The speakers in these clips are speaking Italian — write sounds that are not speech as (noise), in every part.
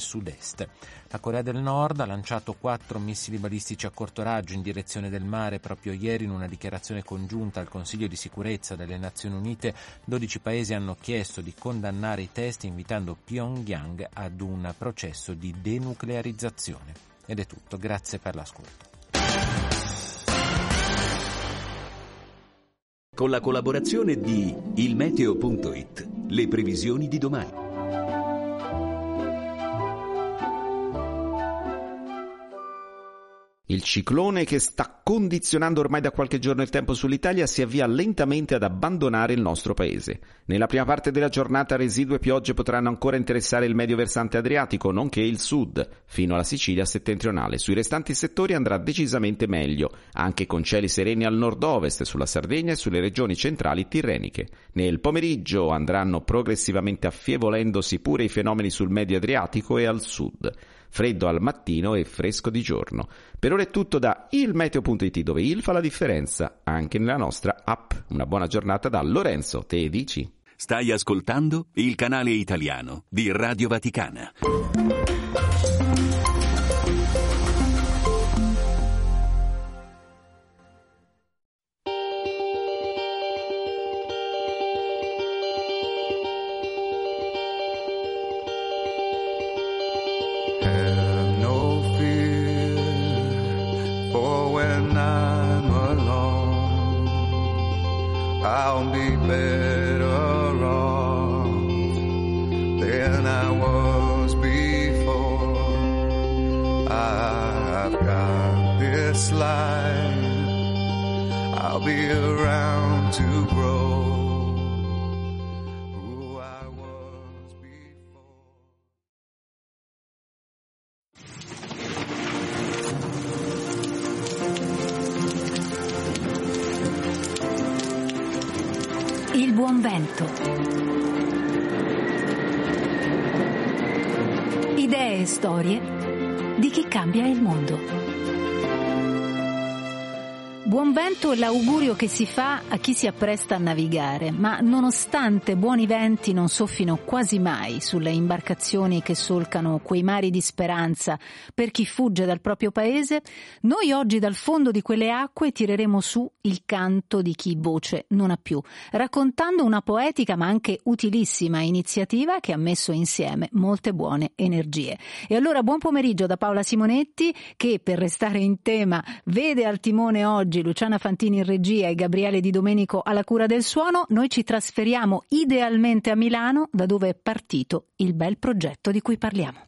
sud-est. La Corea del Nord ha lanciato quattro missili balistici a corto raggio in direzione del mare proprio ieri in una dichiarazione congiunta al Consiglio di sicurezza delle Nazioni Unite. 12 paesi hanno chiesto di condannare i test invitando Pyongyang ad un processo di denuclearizzazione. Ed è tutto, grazie per l'ascolto. Con la collaborazione di ilmeteo.it, le previsioni di domani. Il ciclone che sta condizionando ormai da qualche giorno il tempo sull'Italia si avvia lentamente ad abbandonare il nostro paese. Nella prima parte della giornata residue piogge potranno ancora interessare il medio versante adriatico, nonché il sud, fino alla Sicilia settentrionale. Sui restanti settori andrà decisamente meglio, anche con cieli sereni al nord-ovest, sulla Sardegna e sulle regioni centrali tirreniche. Nel pomeriggio andranno progressivamente affievolendosi pure i fenomeni sul medio adriatico e al sud freddo al mattino e fresco di giorno. Per ora è tutto da ilmeteo.it dove il fa la differenza anche nella nostra app. Una buona giornata da Lorenzo, te dici? Stai ascoltando il canale italiano di Radio Vaticana. I'll be better off than I was before. I've got this life. I'll be around to grow. Buon vento è l'augurio che si fa a chi si appresta a navigare, ma nonostante buoni venti non soffino quasi mai sulle imbarcazioni che solcano quei mari di speranza per chi fugge dal proprio paese, noi oggi dal fondo di quelle acque tireremo su il canto di chi voce non ha più, raccontando una poetica ma anche utilissima iniziativa che ha messo insieme molte buone energie. E allora buon pomeriggio da Paola Simonetti che per restare in tema vede al timone oggi Luciana Fantini in regia e Gabriele Di Domenico alla cura del suono, noi ci trasferiamo idealmente a Milano, da dove è partito il bel progetto di cui parliamo.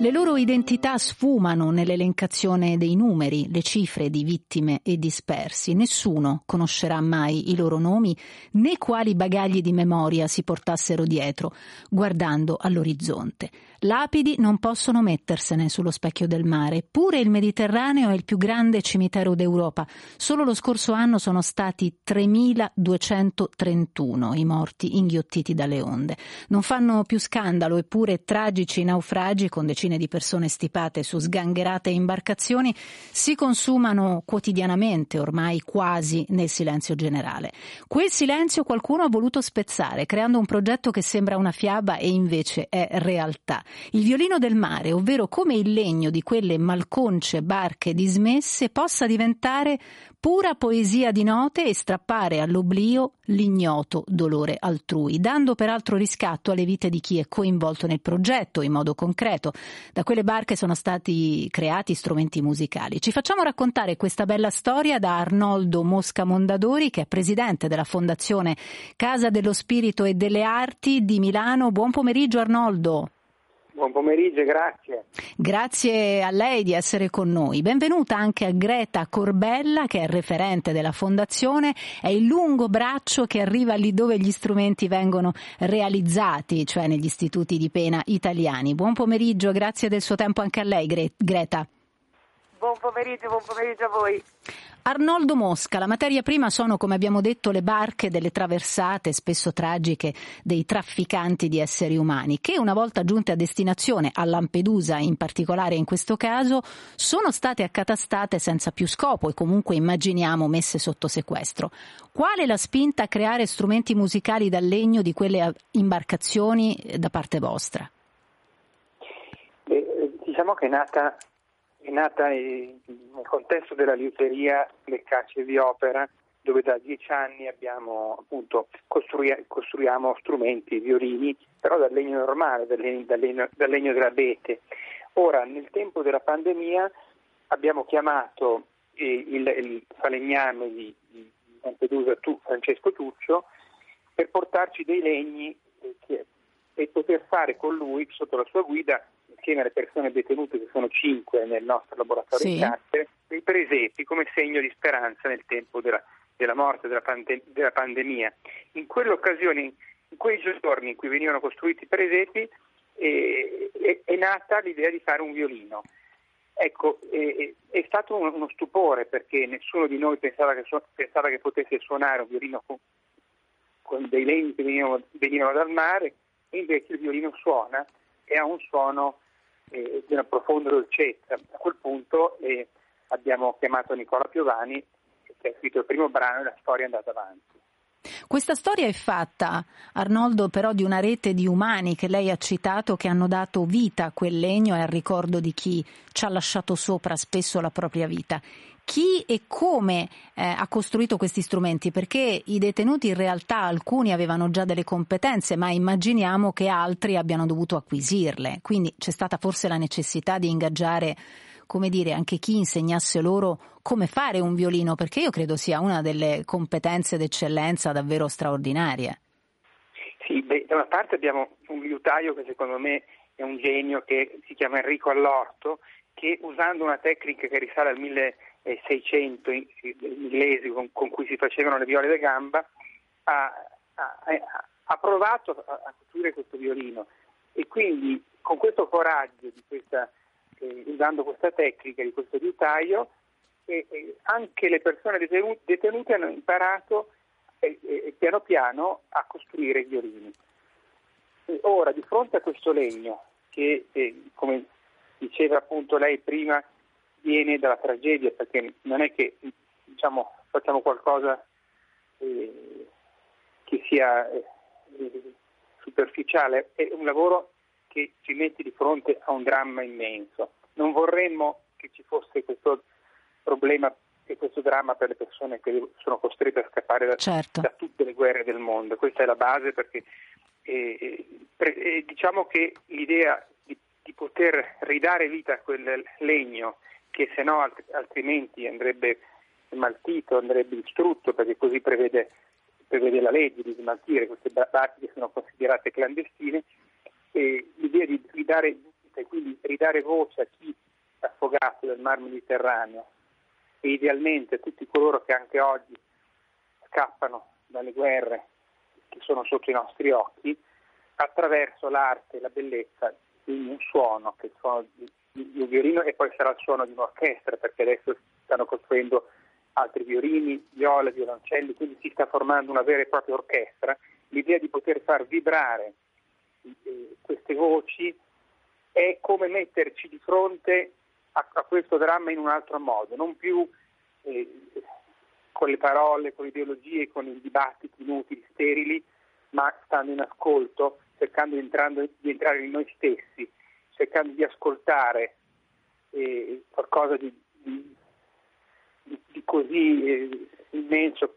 Le loro identità sfumano nell'elencazione dei numeri, le cifre di vittime e dispersi. Nessuno conoscerà mai i loro nomi né quali bagagli di memoria si portassero dietro, guardando all'orizzonte. Lapidi non possono mettersene sullo specchio del mare, pure il Mediterraneo è il più grande cimitero d'Europa. Solo lo scorso anno sono stati 3.231 i morti inghiottiti dalle onde. Non fanno più scandalo, eppure tragici naufragi con decine di persone stipate su sgangherate imbarcazioni si consumano quotidianamente, ormai quasi nel silenzio generale. Quel silenzio qualcuno ha voluto spezzare, creando un progetto che sembra una fiaba e invece è realtà. Il violino del mare, ovvero come il legno di quelle malconce barche dismesse, possa diventare pura poesia di note e strappare all'oblio l'ignoto dolore altrui, dando peraltro riscatto alle vite di chi è coinvolto nel progetto in modo concreto. Da quelle barche sono stati creati strumenti musicali. Ci facciamo raccontare questa bella storia da Arnoldo Mosca Mondadori, che è presidente della Fondazione Casa dello Spirito e delle Arti di Milano. Buon pomeriggio Arnoldo. Buon pomeriggio, grazie. Grazie a lei di essere con noi. Benvenuta anche a Greta Corbella, che è referente della Fondazione, è il lungo braccio che arriva lì dove gli strumenti vengono realizzati, cioè negli istituti di pena italiani. Buon pomeriggio, grazie del suo tempo anche a lei, Gre- Greta. Buon pomeriggio, buon pomeriggio a voi. Arnoldo Mosca, la materia prima sono, come abbiamo detto, le barche delle traversate, spesso tragiche, dei trafficanti di esseri umani, che una volta giunte a destinazione, a Lampedusa in particolare in questo caso, sono state accatastate senza più scopo e comunque immaginiamo messe sotto sequestro. Qual è la spinta a creare strumenti musicali dal legno di quelle imbarcazioni da parte vostra? Beh, diciamo che è nata è nata nel contesto della liuteria Le Cacce di Opera, dove da dieci anni abbiamo appunto costrui- costruiamo strumenti, violini, però dal legno normale, dal legno, dal legno, dal legno dell'abete. Ora, nel tempo della pandemia, abbiamo chiamato eh, il, il, falegname di, di Lampedusa, tu, Francesco Tuccio, per portarci dei legni eh, che, e poter fare con lui, sotto la sua guida, insieme alle persone detenute, che sono cinque nel nostro laboratorio Sì. di carcere, dei presepi come segno di speranza nel tempo della, della morte, della, pande- della pandemia. In quell'occasione, in quei giorni in cui venivano costruiti i presepi, eh, è, è nata l'idea di fare un violino. Ecco, eh, è stato uno, stupore perché nessuno di noi pensava che, su- pensava che potesse suonare un violino con, con dei legni che venivano, venivano dal mare, e invece il violino suona e ha un suono eh, di una profonda dolcezza. A quel punto eh, abbiamo chiamato Nicola Piovani, che ha scritto il primo brano e la storia è andata avanti. Questa storia è fatta, Arnoldo, però di una rete di umani che lei ha citato che hanno dato vita a quel legno e al ricordo di chi ci ha lasciato sopra spesso la propria vita. Chi e come eh, ha costruito questi strumenti? Perché i detenuti in realtà alcuni avevano già delle competenze, ma immaginiamo che altri abbiano dovuto acquisirle. Quindi c'è stata forse la necessità di ingaggiare, come dire, anche chi insegnasse loro come fare un violino, perché io credo sia una delle competenze d'eccellenza davvero straordinarie. Sì, beh, da una parte abbiamo un liutaio che secondo me è un genio che si chiama Enrico Allorto, che usando una tecnica che risale al 1600 in- inglesi con, con cui si facevano le viole da gamba, ha, ha- ha provato a, costruire questo violino e quindi con questo coraggio, questa, eh, usando questa tecnica di questo liutaio, eh, anche le persone detenu- detenute hanno imparato piano piano a costruire i violini. Ora, di fronte a questo legno, che eh, come diceva appunto lei prima, viene dalla tragedia, perché non è che diciamo, facciamo qualcosa eh, che sia eh, superficiale, è un lavoro che ci mette di fronte a un dramma immenso. Non vorremmo che ci fosse questo problema e questo dramma per le persone che sono costrette a scappare da, Certo. da tutte le guerre del mondo. Questa è la base perché eh, eh, pre- eh, diciamo che l'idea di, di poter ridare vita a quel legno che se no alt- altrimenti andrebbe smaltito, andrebbe distrutto perché così prevede, prevede la legge di smaltire queste barche che sono considerate clandestine. E l'idea di ridare e quindi ridare voce a chi è affogato nel mar Mediterraneo e idealmente a tutti coloro che anche oggi scappano dalle guerre che sono sotto i nostri occhi attraverso l'arte e la bellezza di un suono che è il suono un violino e poi sarà il suono di un'orchestra perché adesso stanno costruendo altri violini, viole, violoncelli, quindi si sta formando una vera e propria orchestra. L'idea di poter far vibrare eh, queste voci è come metterci di fronte a, a questo dramma in un altro modo, non più eh, con le parole, con le ideologie, con i dibattiti inutili, sterili, ma stando in ascolto, cercando di, entrando- di entrare in noi stessi, cercando di ascoltare eh, qualcosa di, di- di- così eh, immenso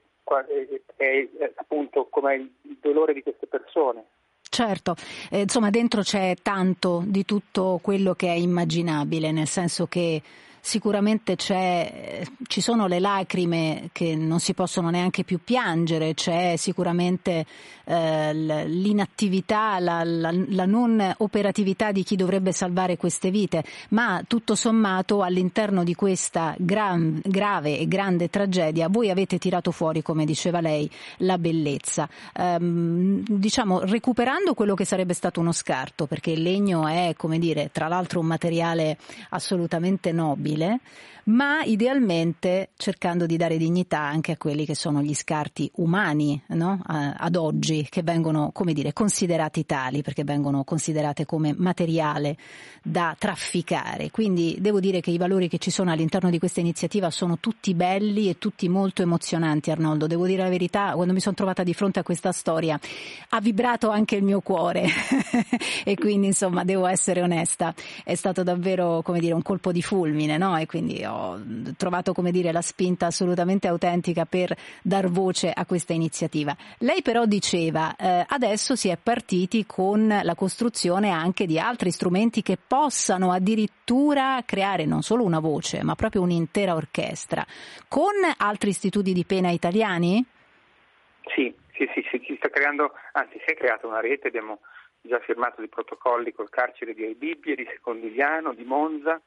eh, che è eh, appunto come il dolore di queste persone. Certo, eh, insomma dentro c'è tanto di tutto quello che è immaginabile, nel senso che sicuramente c'è, ci sono le lacrime che non si possono neanche più piangere, c'è sicuramente eh, l'inattività, la, la- la non operatività di chi dovrebbe salvare queste vite, ma tutto sommato all'interno di questa gran- grave e grande tragedia voi avete tirato fuori, come diceva lei, la bellezza, Ehm, diciamo recuperando quello che sarebbe stato uno scarto, perché il legno è, come dire, tra l'altro un materiale assolutamente nobile sostenibile, ma idealmente cercando di dare dignità anche a quelli che sono gli scarti umani no? ad oggi, che vengono come dire, considerati tali, perché vengono considerate come materiale da trafficare. Quindi devo dire che i valori che ci sono all'interno di questa iniziativa sono tutti belli e tutti molto emozionanti, Arnoldo. Devo dire la verità, quando mi sono trovata di fronte a questa storia ha vibrato anche il mio cuore (laughs) e quindi insomma devo essere onesta, è stato davvero come dire un colpo di fulmine, no? E quindi ho trovato come dire la spinta assolutamente autentica per dar voce a questa iniziativa. Lei però diceva eh, adesso si è partiti con la costruzione anche di altri strumenti che possano addirittura creare non solo una voce, ma proprio un'intera orchestra. Con altri istituti di pena italiani? Sì, sì, sì, sì si sta creando, anzi si è creata una rete, abbiamo già firmato dei protocolli col carcere di Aibibbia, di Secondigliano, di Monza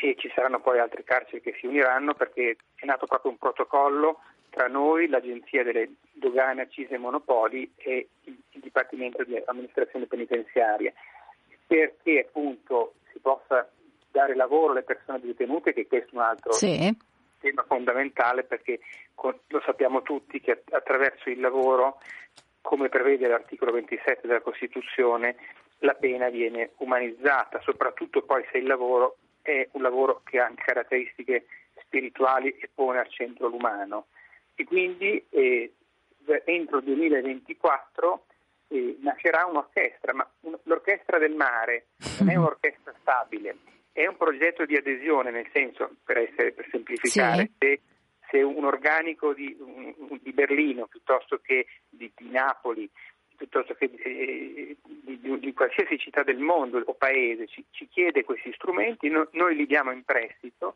e ci saranno poi altre carceri che si uniranno perché è nato proprio un protocollo tra noi, l'Agenzia delle Dogane, Accise e Monopoli e il, Dipartimento di Amministrazione Penitenziaria perché appunto si possa dare lavoro alle persone detenute, che questo è un altro sì. tema fondamentale perché lo sappiamo tutti che attraverso il lavoro, come prevede l'articolo 27 della Costituzione, la pena viene umanizzata, soprattutto poi se il lavoro è un lavoro che ha anche caratteristiche spirituali e pone al centro l'umano. E quindi eh, entro il 2024 eh, nascerà un'orchestra, ma un, l'orchestra del mare non è un'orchestra stabile, è un progetto di adesione, nel senso, per, essere, per semplificare, sì. se, se, un organico di, un, di, Berlino piuttosto che di, di Napoli, piuttosto che eh, di, di, qualsiasi città del mondo o paese ci, ci chiede questi strumenti, no, noi li diamo in prestito,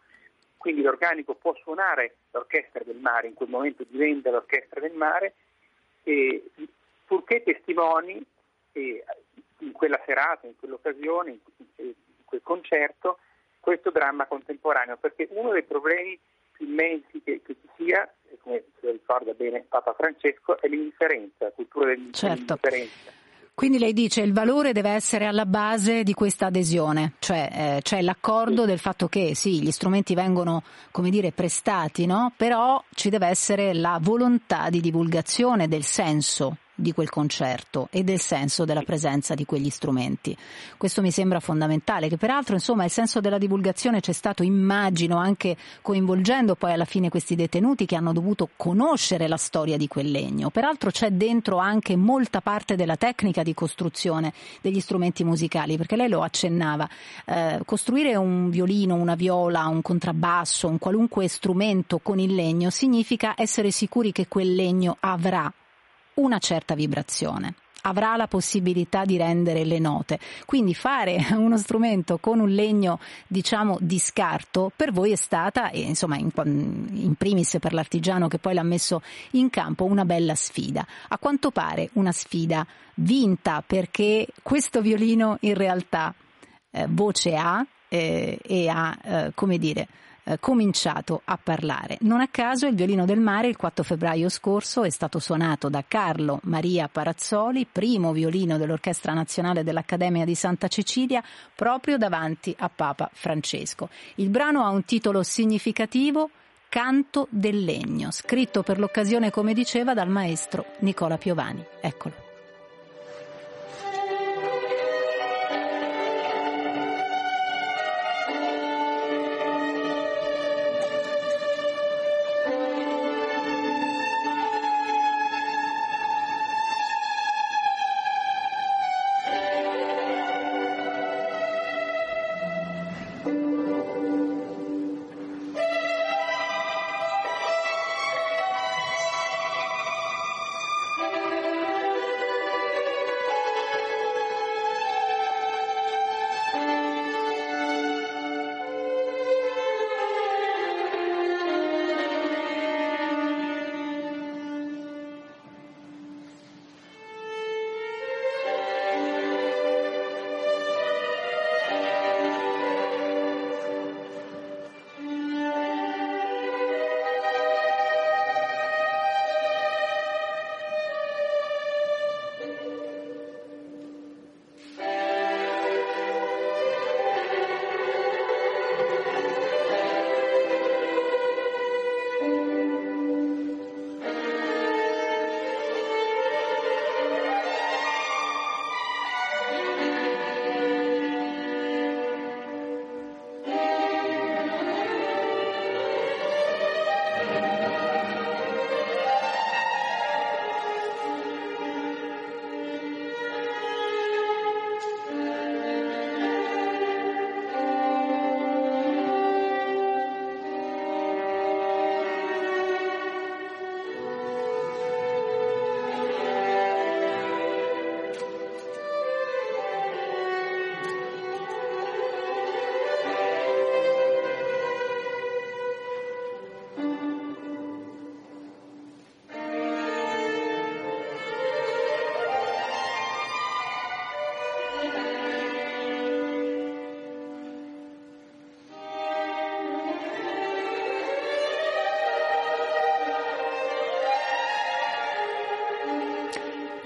quindi l'organico può suonare l'orchestra del mare, in quel momento diventa l'orchestra del mare, e purché testimoni eh, in quella serata, in quell'occasione, in, in quel concerto, questo dramma contemporaneo, perché uno dei problemi più immensi che, che ci sia, come si ricorda bene Papa Francesco, è l'indifferenza, cultura dell'indifferenza. Certo. Quindi lei dice il valore deve essere alla base di questa adesione, cioè eh, c'è l'accordo sì. del fatto che sì, gli strumenti vengono, come dire, prestati, no? Però ci deve essere la volontà di divulgazione del senso di quel concerto e del senso della presenza di quegli strumenti. Questo mi sembra fondamentale, che peraltro insomma il senso della divulgazione c'è stato, immagino, anche coinvolgendo poi alla fine questi detenuti che hanno dovuto conoscere la storia di quel legno. Peraltro c'è dentro anche molta parte della tecnica di costruzione degli strumenti musicali, perché lei lo accennava, eh, costruire un violino, una viola, un contrabbasso, un qualunque strumento con il legno significa essere sicuri che quel legno avrà una certa vibrazione avrà la possibilità di rendere le note. Quindi fare (laughs) uno strumento con un legno, diciamo, di scarto per voi è stata, e insomma, in, in, primis per l'artigiano che poi l'ha messo in campo, una bella sfida. A quanto pare una sfida vinta perché questo violino in realtà eh, voce ha eh, e ha, eh, come dire, eh, cominciato a parlare. Non a caso il violino del mare il 4 febbraio scorso è stato suonato da Carlo Maria Parazzoli, primo violino dell'Orchestra Nazionale dell'Accademia di Santa Cecilia, proprio davanti a Papa Francesco. Il brano ha un titolo significativo Canto del legno, scritto per l'occasione, come diceva, dal maestro Nicola Piovani. Eccolo.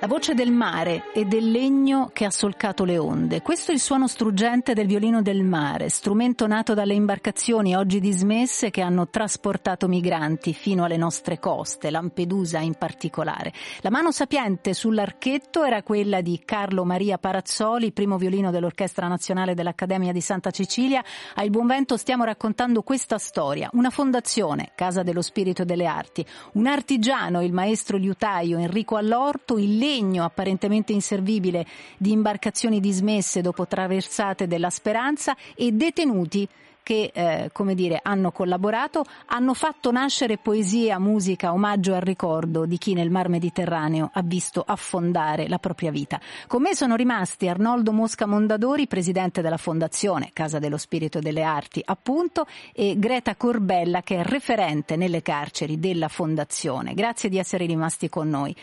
La voce del mare e del legno che ha solcato le onde. Questo è il suono struggente del violino del mare, strumento nato dalle imbarcazioni oggi dismesse che hanno trasportato migranti fino alle nostre coste, Lampedusa in particolare. La mano sapiente sull'archetto era quella di Carlo Maria Parazzoli, primo violino dell'Orchestra Nazionale dell'Accademia di Santa Cecilia. Al Buon Vento stiamo raccontando questa storia. Una fondazione, Casa dello Spirito e delle Arti, un artigiano, il maestro liutaio Enrico Allorto, il legno apparentemente inservibile di imbarcazioni dismesse dopo traversate della Speranza e detenuti che, eh, come dire, hanno collaborato, hanno fatto nascere poesia, musica, omaggio al ricordo di chi nel Mar Mediterraneo ha visto affondare la propria vita. Con me sono rimasti Arnoldo Mosca Mondadori, presidente della Fondazione Casa dello Spirito e delle Arti, appunto, e Greta Corbella, che è referente nelle carceri della Fondazione. Grazie di essere rimasti con noi.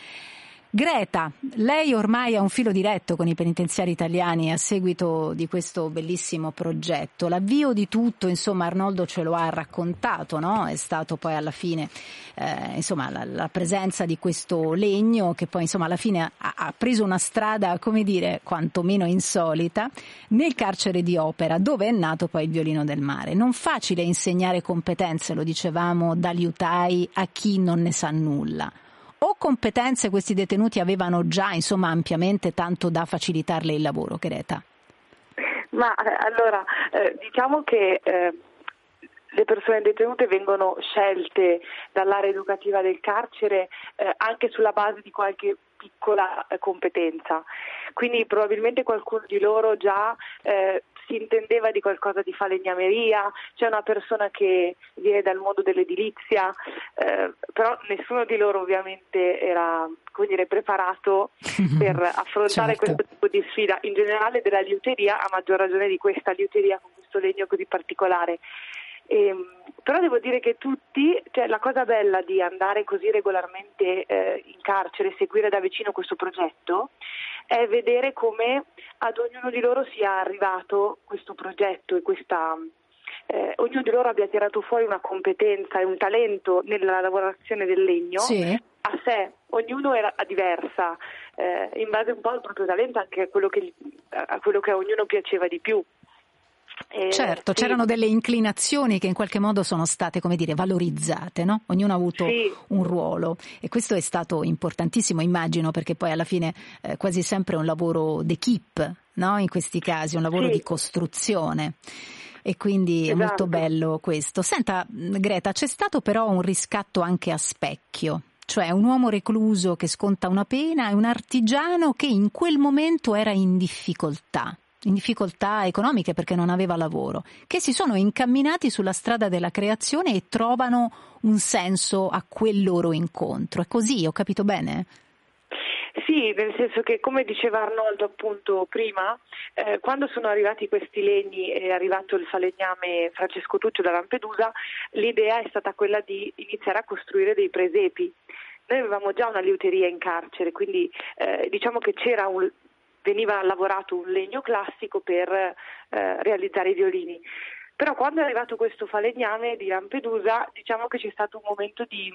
Greta, lei ormai ha un filo diretto con i penitenziari italiani a seguito di questo bellissimo progetto. L'avvio di tutto, insomma, Arnoldo ce lo ha raccontato, no? È stato poi alla fine, eh, insomma, la, la, presenza di questo legno che poi, insomma, alla fine ha, ha preso una strada, come dire, quantomeno insolita, nel carcere di Opera, dove è nato poi il violino del mare. Non facile insegnare competenze, lo dicevamo, da liutai a chi non ne sa nulla o competenze questi detenuti avevano già insomma ampiamente tanto da facilitarle il lavoro, Greta? Ma eh, allora eh, diciamo che eh, le persone detenute vengono scelte dall'area educativa del carcere eh, anche sulla base di qualche piccola eh, competenza. Quindi probabilmente qualcuno di loro già eh, si intendeva di qualcosa di falegnameria, c'è una persona che viene dal mondo dell'edilizia, eh, però nessuno di loro ovviamente era dire, preparato (laughs) per affrontare certo. questo tipo di sfida, in generale della liuteria, a maggior ragione di questa liuteria con questo legno così particolare. E, ehm, però devo dire che tutti, cioè la cosa bella di andare così regolarmente eh, in carcere e seguire da vicino questo progetto è vedere come ad ognuno di loro sia arrivato questo progetto e questa, eh, ognuno di loro abbia tirato fuori una competenza e un talento nella lavorazione del legno sì. a sé, ognuno era diversa, eh, in base un po' al proprio talento, anche a quello che, a quello che a ognuno piaceva di più. Eh, certo, sì. c'erano delle inclinazioni che in qualche modo sono state, come dire, valorizzate, no? Ognuno ha avuto sì. un ruolo e questo è stato importantissimo, immagino, perché poi alla fine eh, quasi sempre è un lavoro d'equipe, no? In questi casi, un lavoro sì. di costruzione. E quindi esatto. è molto bello questo. Senta, Greta, c'è stato però un riscatto anche a specchio cioè un uomo recluso che sconta una pena e un artigiano che in quel momento era in difficoltà in difficoltà economiche perché non aveva lavoro, che si sono incamminati sulla strada della creazione e trovano un senso a quel loro incontro. È così, ho capito bene? Sì, nel senso che come diceva Arnoldo appunto prima, eh, quando sono arrivati questi legni e è arrivato il falegname Francesco Tuccio da Lampedusa, l'idea è stata quella di iniziare a costruire dei presepi. Noi avevamo già una liuteria in carcere, quindi eh, diciamo che c'era un, veniva lavorato un legno classico per eh, realizzare i violini. Però quando è arrivato questo falegname di Lampedusa, diciamo che c'è stato un momento di,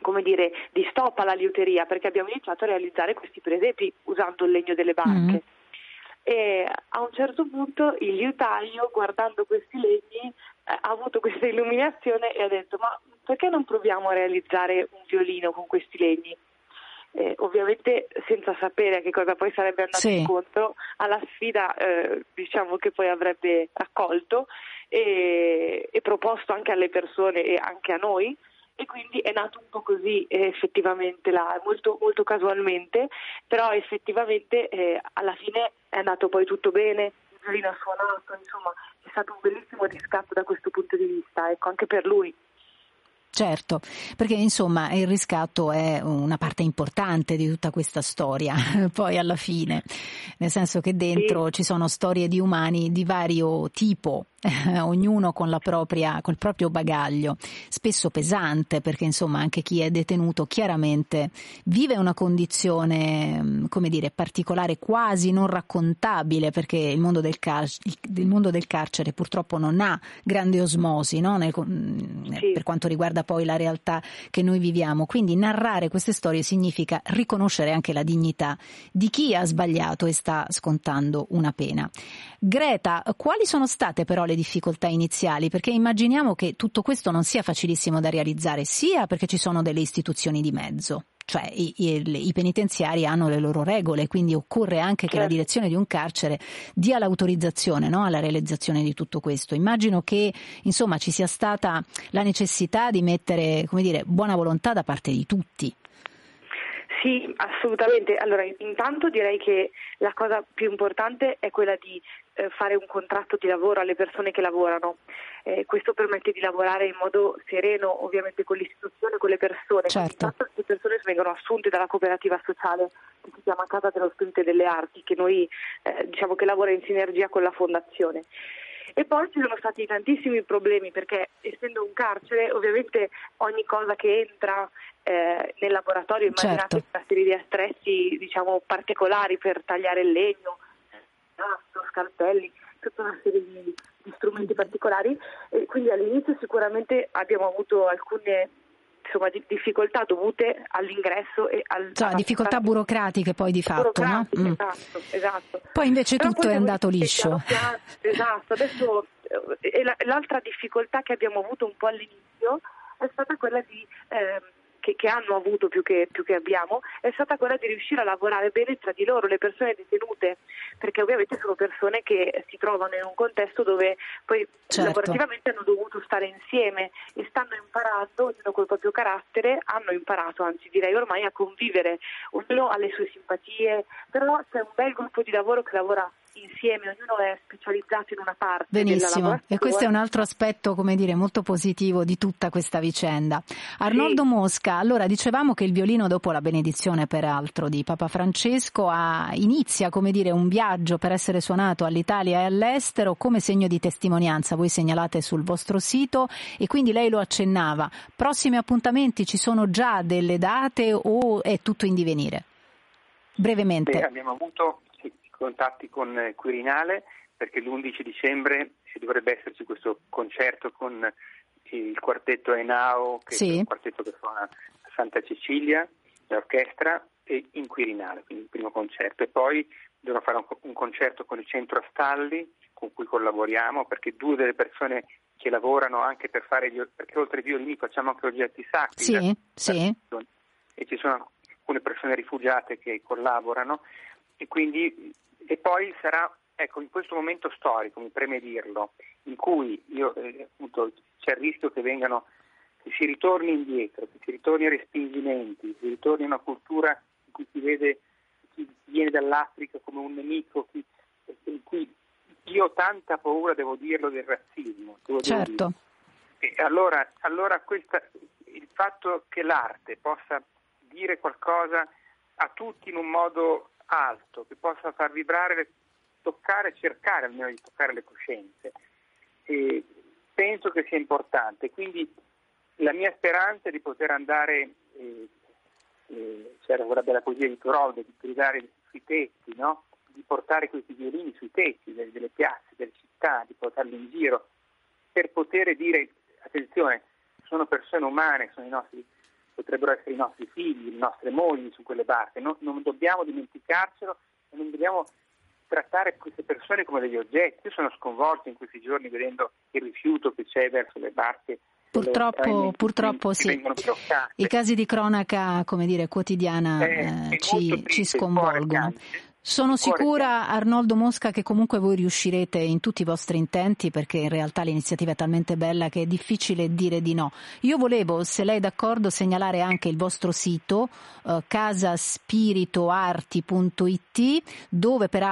come dire, di stop alla liuteria perché abbiamo iniziato a realizzare questi presepi usando il legno delle barche. Mm. E a un certo punto il liutaio, guardando questi legni, eh, ha avuto questa illuminazione e ha detto: Ma perché non proviamo a realizzare un violino con questi legni? Eh, ovviamente senza sapere a che cosa poi sarebbe andato sì. incontro alla sfida eh, diciamo che poi avrebbe raccolto e, e, proposto anche alle persone e anche a noi e quindi è nato un po' così eh, effettivamente là, molto, molto, casualmente, però effettivamente eh, alla fine è andato poi tutto bene, il violino ha suonato, insomma è stato un bellissimo riscatto da questo punto di vista, ecco, anche per lui. Certo, perché insomma il riscatto è una parte importante di tutta questa storia, (laughs) poi alla fine, nel senso che dentro sì. ci sono storie di umani di vario tipo, eh, (laughs) ognuno con la propria, col proprio bagaglio, spesso pesante, perché insomma anche chi è detenuto chiaramente vive una condizione, come dire, particolare, quasi non raccontabile, perché il mondo del, car- il mondo del carcere purtroppo non ha grande osmosi no? Nel, sì. per quanto riguarda poi la realtà che noi viviamo. Quindi narrare queste storie significa riconoscere anche la dignità di chi ha sbagliato e sta scontando una pena. Greta, quali sono state però le difficoltà iniziali? Perché immaginiamo che tutto questo non sia facilissimo da realizzare, sia perché ci sono delle istituzioni di mezzo, cioè i, i, i, penitenziari hanno le loro regole, quindi occorre anche che la certo. direzione di un carcere dia l'autorizzazione no, alla realizzazione di tutto questo. Immagino che insomma ci sia stata la necessità di mettere come dire, buona volontà da parte di tutti. Sì, assolutamente. Allora, intanto direi che la cosa più importante è quella di fare un contratto di lavoro alle persone che lavorano. Eh, questo permette di lavorare in modo sereno, ovviamente con l'istituzione, con le persone. Certo. Le persone vengono assunte dalla cooperativa sociale che si chiama Casa dello Spirito delle Arti, che noi eh, diciamo che lavora in sinergia con la Fondazione. E poi ci sono stati tantissimi problemi perché essendo un carcere ovviamente ogni cosa che entra eh, nel laboratorio immaginate certo. una serie di attrezzi diciamo, particolari per tagliare il legno, nastro, scalpelli, tutta una serie di, di strumenti particolari e quindi all'inizio sicuramente abbiamo avuto alcune insomma, di, difficoltà dovute all'ingresso e al... Cioè, difficoltà burocratiche poi di fatto, no? Mm. Esatto, esatto. Poi invece Però tutto poi è andato liscio. Piano, esatto, adesso eh, l'altra difficoltà che abbiamo avuto un po' all'inizio è stata quella di... Eh, che, che hanno avuto più che, più che, abbiamo è stata quella di riuscire a lavorare bene tra di loro, le persone detenute, perché ovviamente sono persone che si trovano in un contesto dove poi certo. lavorativamente hanno dovuto stare insieme e stanno imparando, ognuno col proprio carattere, hanno imparato, anzi direi ormai a convivere, ognuno ha le sue simpatie, però c'è un bel gruppo di lavoro che lavora insieme, ognuno è specializzato in una parte. Benissimo, e questo è un altro aspetto, come dire, molto positivo di tutta questa vicenda. Arnoldo sì. Mosca, allora dicevamo che il violino dopo la benedizione peraltro di Papa Francesco ha, inizia, come dire, un viaggio per essere suonato all'Italia e all'estero come segno di testimonianza, voi segnalate sul vostro sito e quindi lei lo accennava. Prossimi appuntamenti ci sono già delle date o è tutto in divenire? Brevemente. Beh, abbiamo avuto contatti con eh, Quirinale perché l'11 dicembre dovrebbe esserci questo concerto con il quartetto Enao, che sì. è un quartetto che suona a Santa Cecilia, l'orchestra, e in Quirinale, quindi il primo concerto. E poi devono fare un, concerto con il centro Astalli, con cui collaboriamo, perché due delle persone che lavorano anche per fare gli, perché oltre ai violini facciamo anche oggetti sacri. Sì, da, sì. E ci sono alcune persone rifugiate che collaborano e quindi e poi sarà, ecco, in questo momento storico, mi preme dirlo, in cui io, eh, appunto, c'è il rischio che vengano, che si ritorni indietro, che si ritorni a respingimenti, che si ritorni a una cultura in cui si vede chi viene dall'Africa come un nemico, chi, in cui io ho tanta paura, devo dirlo, del razzismo. certo. E allora, allora questa, il fatto che l'arte possa dire qualcosa a tutti in un modo alto, che possa far vibrare, toccare, cercare almeno di toccare le coscienze. E penso che sia importante. Quindi la mia speranza è di poter andare, eh, eh, c'era quella bella poesia di Toroldo, di gridare sui tetti, no? di portare questi violini sui tetti delle, delle piazze, delle città, di portarli in giro, per poter dire, attenzione, sono persone umane, sono i nostri potrebbero essere i nostri figli, le nostre mogli su quelle barche. Non, non dobbiamo dimenticarcelo e non dobbiamo trattare queste persone come degli oggetti. Io sono sconvolto in questi giorni vedendo il rifiuto che c'è verso le barche Purtroppo, purtroppo sì. I casi di cronaca, come dire, quotidiana eh, eh, ci, ci, sconvolgono. Sono sicura, Arnoldo Mosca, che comunque voi riuscirete in tutti i vostri intenti perché in realtà l'iniziativa è talmente bella che è difficile dire di no. Io volevo, se lei è d'accordo, segnalare anche il vostro sito eh, casaspiritoarti.it dove peraltro